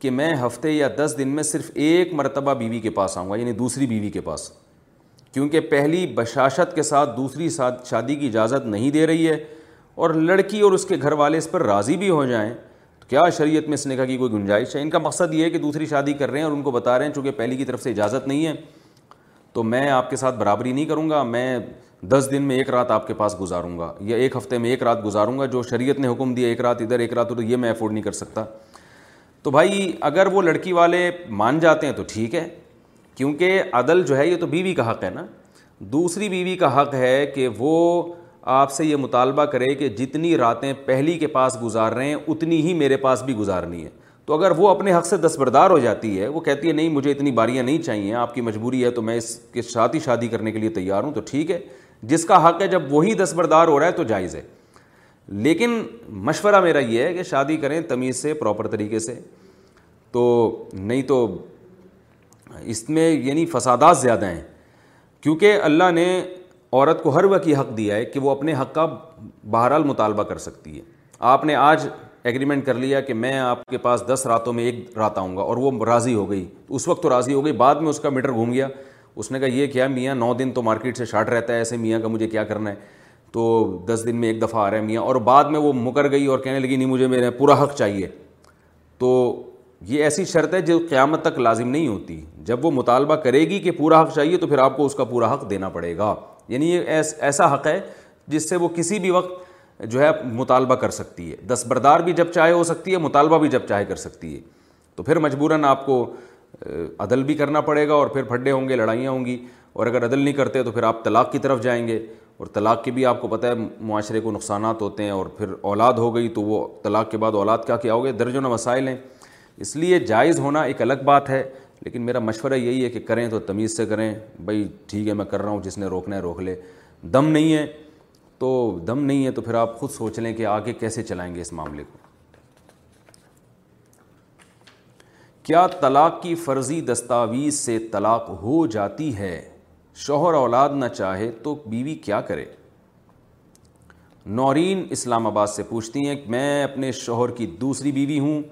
کہ میں ہفتے یا دس دن میں صرف ایک مرتبہ بیوی کے پاس آؤں گا یعنی دوسری بیوی کے پاس کیونکہ پہلی بشاشت کے ساتھ دوسری شادی کی اجازت نہیں دے رہی ہے اور لڑکی اور اس کے گھر والے اس پر راضی بھی ہو جائیں تو کیا شریعت میں اس نے کہا کہ کوئی گنجائش ہے ان کا مقصد یہ ہے کہ دوسری شادی کر رہے ہیں اور ان کو بتا رہے ہیں چونکہ پہلی کی طرف سے اجازت نہیں ہے تو میں آپ کے ساتھ برابری نہیں کروں گا میں دس دن میں ایک رات آپ کے پاس گزاروں گا یا ایک ہفتے میں ایک رات گزاروں گا جو شریعت نے حکم دیا ایک رات ادھر ایک رات ادھر یہ میں افورڈ نہیں کر سکتا تو بھائی اگر وہ لڑکی والے مان جاتے ہیں تو ٹھیک ہے کیونکہ عدل جو ہے یہ تو بیوی کا حق ہے نا دوسری بیوی کا حق ہے کہ وہ آپ سے یہ مطالبہ کرے کہ جتنی راتیں پہلی کے پاس گزار رہے ہیں اتنی ہی میرے پاس بھی گزارنی ہے تو اگر وہ اپنے حق سے دستبردار ہو جاتی ہے وہ کہتی ہے نہیں مجھے اتنی باریاں نہیں چاہیے آپ کی مجبوری ہے تو میں اس کے ساتھ ہی شادی کرنے کے لیے تیار ہوں تو ٹھیک ہے جس کا حق ہے جب وہی دستبردار ہو رہا ہے تو جائز ہے لیکن مشورہ میرا یہ ہے کہ شادی کریں تمیز سے پراپر طریقے سے تو نہیں تو اس میں یعنی فسادات زیادہ ہیں کیونکہ اللہ نے عورت کو ہر وقت یہ حق دیا ہے کہ وہ اپنے حق کا بہرحال مطالبہ کر سکتی ہے آپ نے آج ایگریمنٹ کر لیا کہ میں آپ کے پاس دس راتوں میں ایک رات آؤں گا اور وہ راضی ہو گئی اس وقت تو راضی ہو گئی بعد میں اس کا میٹر گھوم گیا اس نے کہا یہ کیا میاں نو دن تو مارکیٹ سے شارٹ رہتا ہے ایسے میاں کا مجھے کیا کرنا ہے تو دس دن میں ایک دفعہ آ رہا ہے میاں اور بعد میں وہ مکر گئی اور کہنے لگی نہیں مجھے میرا پورا حق چاہیے تو یہ ایسی شرط ہے جو قیامت تک لازم نہیں ہوتی جب وہ مطالبہ کرے گی کہ پورا حق چاہیے تو پھر آپ کو اس کا پورا حق دینا پڑے گا یعنی یہ ایسا حق ہے جس سے وہ کسی بھی وقت جو ہے مطالبہ کر سکتی ہے دستبردار بھی جب چاہے ہو سکتی ہے مطالبہ بھی جب چاہے کر سکتی ہے تو پھر مجبوراً آپ کو عدل بھی کرنا پڑے گا اور پھر پھڈے ہوں گے لڑائیاں ہوں گی اور اگر عدل نہیں کرتے تو پھر آپ طلاق کی طرف جائیں گے اور طلاق کے بھی آپ کو پتہ ہے معاشرے کو نقصانات ہوتے ہیں اور پھر اولاد ہو گئی تو وہ طلاق کے بعد اولاد کیا کیا ہو درج و مسائل ہیں اس لیے جائز ہونا ایک الگ بات ہے لیکن میرا مشورہ یہی ہے کہ کریں تو تمیز سے کریں بھائی ٹھیک ہے میں کر رہا ہوں جس نے روکنا ہے روک لے دم نہیں ہے تو دم نہیں ہے تو پھر آپ خود سوچ لیں کہ آگے کیسے چلائیں گے اس معاملے کو کیا طلاق کی فرضی دستاویز سے طلاق ہو جاتی ہے شوہر اولاد نہ چاہے تو بیوی کیا کرے نورین اسلام آباد سے پوچھتی ہیں کہ میں اپنے شوہر کی دوسری بیوی ہوں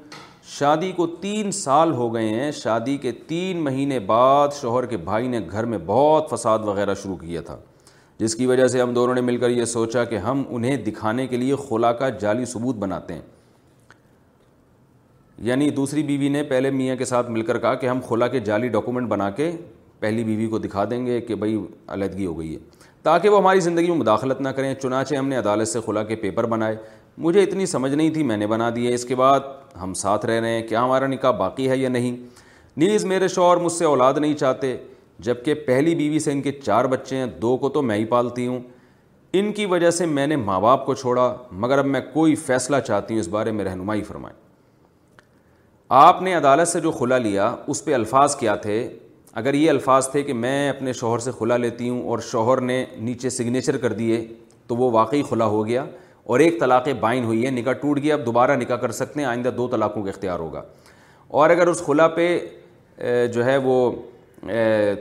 شادی کو تین سال ہو گئے ہیں شادی کے تین مہینے بعد شوہر کے بھائی نے گھر میں بہت فساد وغیرہ شروع کیا تھا جس کی وجہ سے ہم دونوں نے مل کر یہ سوچا کہ ہم انہیں دکھانے کے لیے خلا کا جعلی ثبوت بناتے ہیں یعنی دوسری بیوی نے پہلے میاں کے ساتھ مل کر کہا کہ ہم خلا کے جعلی ڈاکومنٹ بنا کے پہلی بیوی کو دکھا دیں گے کہ بھائی علیحدگی ہو گئی ہے تاکہ وہ ہماری زندگی میں مداخلت نہ کریں چنانچہ ہم نے عدالت سے کھلا کے پیپر بنائے مجھے اتنی سمجھ نہیں تھی میں نے بنا دیے اس کے بعد ہم ساتھ رہ رہے ہیں کیا ہمارا نکاح باقی ہے یا نہیں نیز میرے شوہر مجھ سے اولاد نہیں چاہتے جب کہ پہلی بیوی سے ان کے چار بچے ہیں دو کو تو میں ہی پالتی ہوں ان کی وجہ سے میں نے ماں باپ کو چھوڑا مگر اب میں کوئی فیصلہ چاہتی ہوں اس بارے میں رہنمائی فرمائیں آپ نے عدالت سے جو کھلا لیا اس پہ الفاظ کیا تھے اگر یہ الفاظ تھے کہ میں اپنے شوہر سے خلا لیتی ہوں اور شوہر نے نیچے سگنیچر کر دیے تو وہ واقعی خلا ہو گیا اور ایک طلاق بائن ہوئی ہے نکاح ٹوٹ گیا اب دوبارہ نکاح کر سکتے ہیں آئندہ دو طلاقوں کا اختیار ہوگا اور اگر اس خلا پہ جو ہے وہ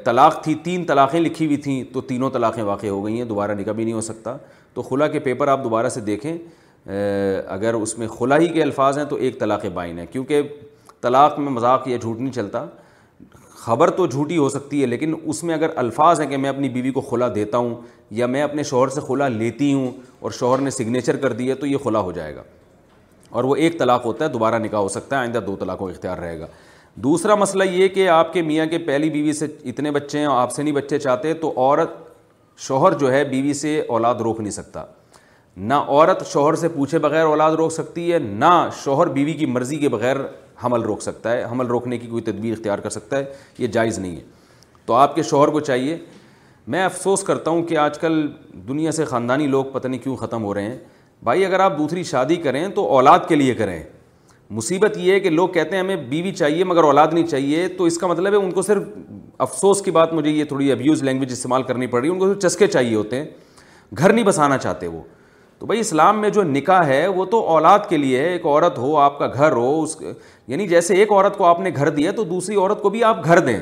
طلاق تھی تین طلاقیں لکھی ہوئی تھیں تو تینوں طلاقیں واقع ہو گئی ہیں دوبارہ نکاح بھی نہیں ہو سکتا تو خلا کے پیپر آپ دوبارہ سے دیکھیں اگر اس میں خلا ہی کے الفاظ ہیں تو ایک طلاق بائن ہے کیونکہ طلاق میں مذاق یا جھوٹ نہیں چلتا خبر تو جھوٹی ہو سکتی ہے لیکن اس میں اگر الفاظ ہیں کہ میں اپنی بیوی کو خلا دیتا ہوں یا میں اپنے شوہر سے خلا لیتی ہوں اور شوہر نے سگنیچر کر دی ہے تو یہ خلا ہو جائے گا اور وہ ایک طلاق ہوتا ہے دوبارہ نکاح ہو سکتا ہے آئندہ دو طلاقوں اختیار رہے گا دوسرا مسئلہ یہ کہ آپ کے میاں کے پہلی بیوی سے اتنے بچے ہیں آپ سے نہیں بچے چاہتے تو عورت شوہر جو ہے بیوی سے اولاد روک نہیں سکتا نہ عورت شوہر سے پوچھے بغیر اولاد روک سکتی ہے نہ شوہر بیوی کی مرضی کے بغیر حمل روک سکتا ہے حمل روکنے کی کوئی تدبیر اختیار کر سکتا ہے یہ جائز نہیں ہے تو آپ کے شوہر کو چاہیے میں افسوس کرتا ہوں کہ آج کل دنیا سے خاندانی لوگ پتہ نہیں کیوں ختم ہو رہے ہیں بھائی اگر آپ دوسری شادی کریں تو اولاد کے لیے کریں مصیبت یہ ہے کہ لوگ کہتے ہیں ہمیں بیوی چاہیے مگر اولاد نہیں چاہیے تو اس کا مطلب ہے ان کو صرف افسوس کی بات مجھے یہ تھوڑی ابیوز لینگویج استعمال کرنی پڑ رہی ہے ان کو صرف چسکے چاہیے ہوتے ہیں گھر نہیں بسانا چاہتے وہ تو بھائی اسلام میں جو نکاح ہے وہ تو اولاد کے لیے ہے ایک عورت ہو آپ کا گھر ہو اس یعنی جیسے ایک عورت کو آپ نے گھر دیا تو دوسری عورت کو بھی آپ گھر دیں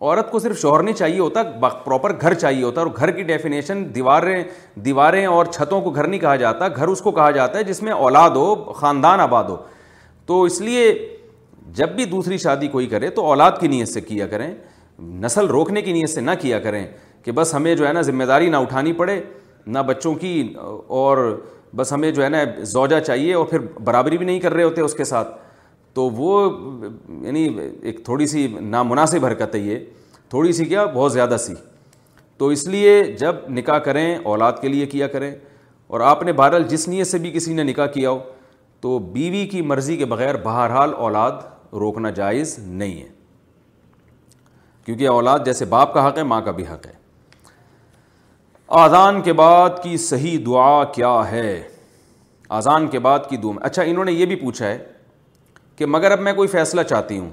عورت کو صرف شوہر نہیں چاہیے ہوتا پراپر گھر چاہیے ہوتا اور گھر کی ڈیفینیشن دیواریں دیواریں اور چھتوں کو گھر نہیں کہا جاتا گھر اس کو کہا جاتا ہے جس میں اولاد ہو خاندان آباد ہو تو اس لیے جب بھی دوسری شادی کوئی کرے تو اولاد کی نیت سے کیا کریں نسل روکنے کی نیت سے نہ کیا کریں کہ بس ہمیں جو ہے نا ذمہ داری نہ اٹھانی پڑے نہ بچوں کی اور بس ہمیں جو ہے نا زوجہ چاہیے اور پھر برابری بھی نہیں کر رہے ہوتے اس کے ساتھ تو وہ یعنی ایک تھوڑی سی نامناسب حرکت ہے یہ تھوڑی سی کیا بہت زیادہ سی تو اس لیے جب نکاح کریں اولاد کے لیے کیا کریں اور آپ نے بہرحال جس نیت سے بھی کسی نے نکاح کیا ہو تو بیوی کی مرضی کے بغیر بہرحال اولاد روکنا جائز نہیں ہے کیونکہ اولاد جیسے باپ کا حق ہے ماں کا بھی حق ہے اذان کے بعد کی صحیح دعا کیا ہے اذان کے بعد کی دعا اچھا انہوں نے یہ بھی پوچھا ہے کہ مگر اب میں کوئی فیصلہ چاہتی ہوں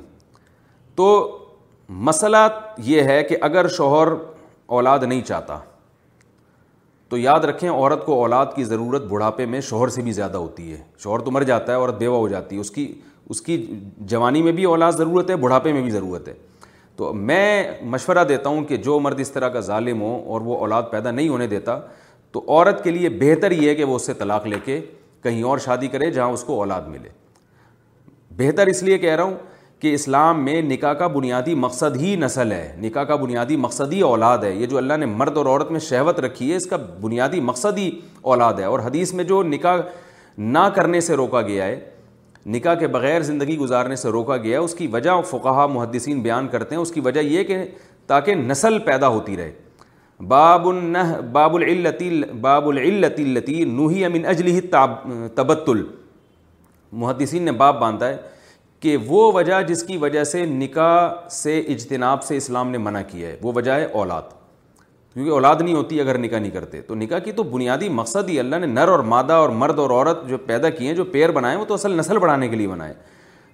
تو مسئلہ یہ ہے کہ اگر شوہر اولاد نہیں چاہتا تو یاد رکھیں عورت کو اولاد کی ضرورت بڑھاپے میں شوہر سے بھی زیادہ ہوتی ہے شوہر تو مر جاتا ہے عورت بیوہ ہو جاتی ہے اس کی اس کی جوانی میں بھی اولاد ضرورت ہے بڑھاپے میں بھی ضرورت ہے تو میں مشورہ دیتا ہوں کہ جو مرد اس طرح کا ظالم ہو اور وہ اولاد پیدا نہیں ہونے دیتا تو عورت کے لیے بہتر یہ ہے کہ وہ اس سے طلاق لے کے کہیں اور شادی کرے جہاں اس کو اولاد ملے بہتر اس لیے کہہ رہا ہوں کہ اسلام میں نکاح کا بنیادی مقصد ہی نسل ہے نکاح کا بنیادی مقصد ہی اولاد ہے یہ جو اللہ نے مرد اور عورت میں شہوت رکھی ہے اس کا بنیادی مقصد ہی اولاد ہے اور حدیث میں جو نکاح نہ کرنے سے روکا گیا ہے نکاح کے بغیر زندگی گزارنے سے روکا گیا اس کی وجہ فقہ محدثین بیان کرتے ہیں اس کی وجہ یہ کہ تاکہ نسل پیدا ہوتی رہے باب النح باب العلتی باب العلتی التی نوہی امن اجلی تاب تبت المحدسین نے باب باندھا ہے کہ وہ وجہ جس کی وجہ سے نکاح سے اجتناب سے اسلام نے منع کیا ہے وہ وجہ ہے اولاد کیونکہ اولاد نہیں ہوتی اگر نکاح نہیں کرتے تو نکاح کی تو بنیادی مقصد ہی اللہ نے نر اور مادہ اور مرد اور عورت جو پیدا کیے ہیں جو پیر بنائے وہ تو اصل نسل بڑھانے کے لیے بنائے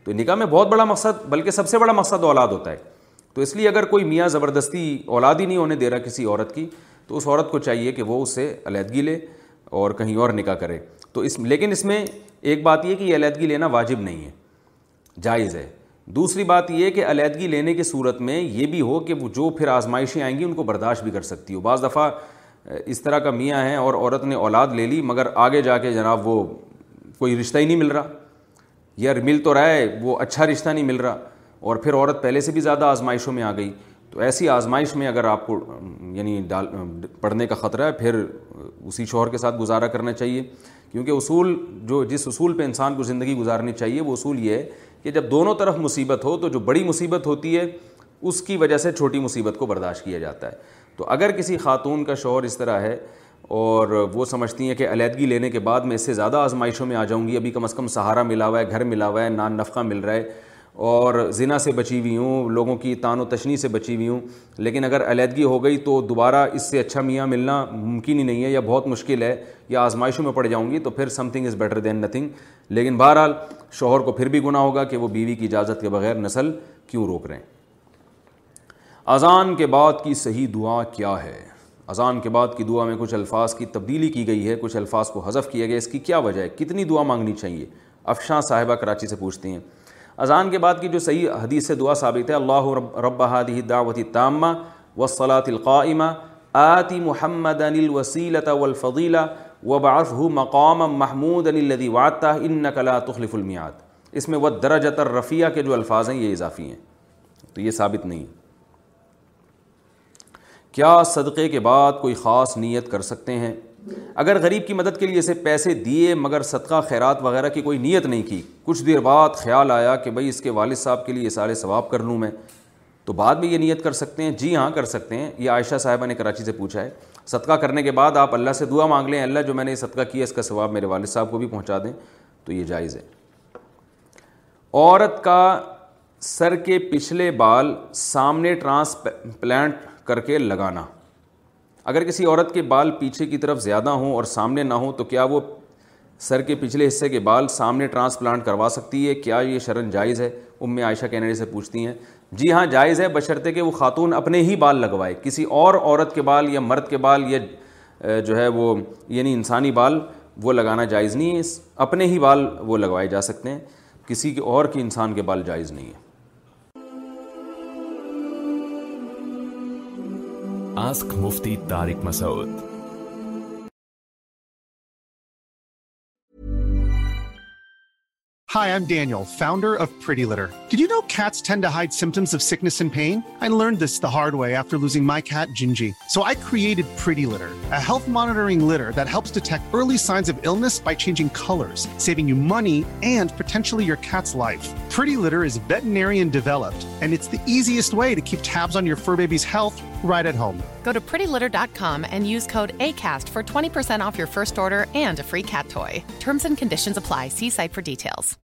تو نکاح میں بہت بڑا مقصد بلکہ سب سے بڑا مقصد اولاد ہوتا ہے تو اس لیے اگر کوئی میاں زبردستی اولاد ہی نہیں ہونے دے رہا کسی عورت کی تو اس عورت کو چاہیے کہ وہ اسے علیحدگی لے اور کہیں اور نکاح کرے تو اس لیکن اس میں ایک بات یہ کہ یہ علیحدگی لینا واجب نہیں ہے جائز ہے دوسری بات یہ کہ علیحدگی لینے کی صورت میں یہ بھی ہو کہ وہ جو پھر آزمائشیں آئیں گی ان کو برداشت بھی کر سکتی ہو بعض دفعہ اس طرح کا میاں ہیں اور عورت نے اولاد لے لی مگر آگے جا کے جناب وہ کوئی رشتہ ہی نہیں مل رہا یا مل تو رہا ہے وہ اچھا رشتہ نہیں مل رہا اور پھر عورت پہلے سے بھی زیادہ آزمائشوں میں آ گئی تو ایسی آزمائش میں اگر آپ کو یعنی ڈال پڑھنے کا خطرہ ہے پھر اسی شوہر کے ساتھ گزارا کرنا چاہیے کیونکہ اصول جو جس اصول پہ انسان کو زندگی گزارنی چاہیے وہ اصول یہ ہے کہ جب دونوں طرف مصیبت ہو تو جو بڑی مصیبت ہوتی ہے اس کی وجہ سے چھوٹی مصیبت کو برداشت کیا جاتا ہے تو اگر کسی خاتون کا شوہر اس طرح ہے اور وہ سمجھتی ہیں کہ علیحدگی لینے کے بعد میں اس سے زیادہ آزمائشوں میں آ جاؤں گی ابھی کم از کم سہارا ملا ہوا ہے گھر ملا ہوا ہے نان نفقہ مل رہا ہے اور زنا سے بچی ہوئی ہوں لوگوں کی تان و تشنی سے بچی ہوئی ہوں لیکن اگر علیحدگی ہو گئی تو دوبارہ اس سے اچھا میاں ملنا ممکن ہی نہیں ہے یا بہت مشکل ہے یا آزمائشوں میں پڑ جاؤں گی تو پھر something is better than nothing لیکن بہرحال شوہر کو پھر بھی گناہ ہوگا کہ وہ بیوی کی اجازت کے بغیر نسل کیوں روک رہے ہیں اذان کے بعد کی صحیح دعا کیا ہے اذان کے بعد کی دعا میں کچھ الفاظ کی تبدیلی کی گئی ہے کچھ الفاظ کو حذف کیا گیا اس کی کیا وجہ ہے کتنی دعا مانگنی چاہیے افشاں صاحبہ کراچی سے پوچھتی ہیں اذان کے بعد کی جو صحیح حدیث سے دعا ثابت ہے اللہ رب ربح دعوتی تعمہ وصلاط القائمہ آتی محمد ان الوسیلۃ و الفیلا و باف ہُو مقام محمود الدی واطا ان نقل تخلف المیات اس میں وہ درجر الرفیہ کے جو الفاظ ہیں یہ اضافی ہیں تو یہ ثابت نہیں کیا صدقے کے بعد کوئی خاص نیت کر سکتے ہیں اگر غریب کی مدد کے لیے اسے پیسے دیے مگر صدقہ خیرات وغیرہ کی کوئی نیت نہیں کی کچھ دیر بعد خیال آیا کہ بھائی اس کے والد صاحب کے لیے یہ سارے ثواب کر لوں میں تو بعد میں یہ نیت کر سکتے ہیں جی ہاں کر سکتے ہیں یہ عائشہ صاحبہ نے کراچی سے پوچھا ہے صدقہ کرنے کے بعد آپ اللہ سے دعا مانگ لیں اللہ جو میں نے یہ صدقہ کیا اس کا ثواب میرے والد صاحب کو بھی پہنچا دیں تو یہ جائز ہے عورت کا سر کے پچھلے بال سامنے ٹرانس پلانٹ کر کے لگانا اگر کسی عورت کے بال پیچھے کی طرف زیادہ ہوں اور سامنے نہ ہوں تو کیا وہ سر کے پچھلے حصے کے بال سامنے ٹرانسپلانٹ کروا سکتی ہے کیا یہ شرن جائز ہے ام میں عائشہ کینیڈی سے پوچھتی ہیں جی ہاں جائز ہے بشرطے کہ وہ خاتون اپنے ہی بال لگوائے کسی اور عورت کے بال یا مرد کے بال یا جو ہے وہ یعنی انسانی بال وہ لگانا جائز نہیں ہے اپنے ہی بال وہ لگوائے جا سکتے ہیں کسی کے اور کے انسان کے بال جائز نہیں ہے ask Mufti Tariq Masood Hi, I'm Daniel, founder of Pretty Litter. Did you know cats tend to hide symptoms of sickness and pain? I learned this the hard way after losing my cat, Gingy. So I created Pretty Litter, a health monitoring litter that helps detect early signs of illness by changing colors, saving you money and potentially your cat's life. Pretty Litter is veterinarian developed, and it's the easiest way to keep tabs on your fur baby's health right at home. Go to prettylitter.com and use code ACAST for 20% off your first order and a free cat toy. Terms and conditions apply. See site for details.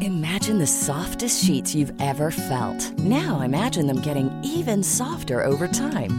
Imagine the softest sheets you've ever felt. Now imagine them getting even softer over time.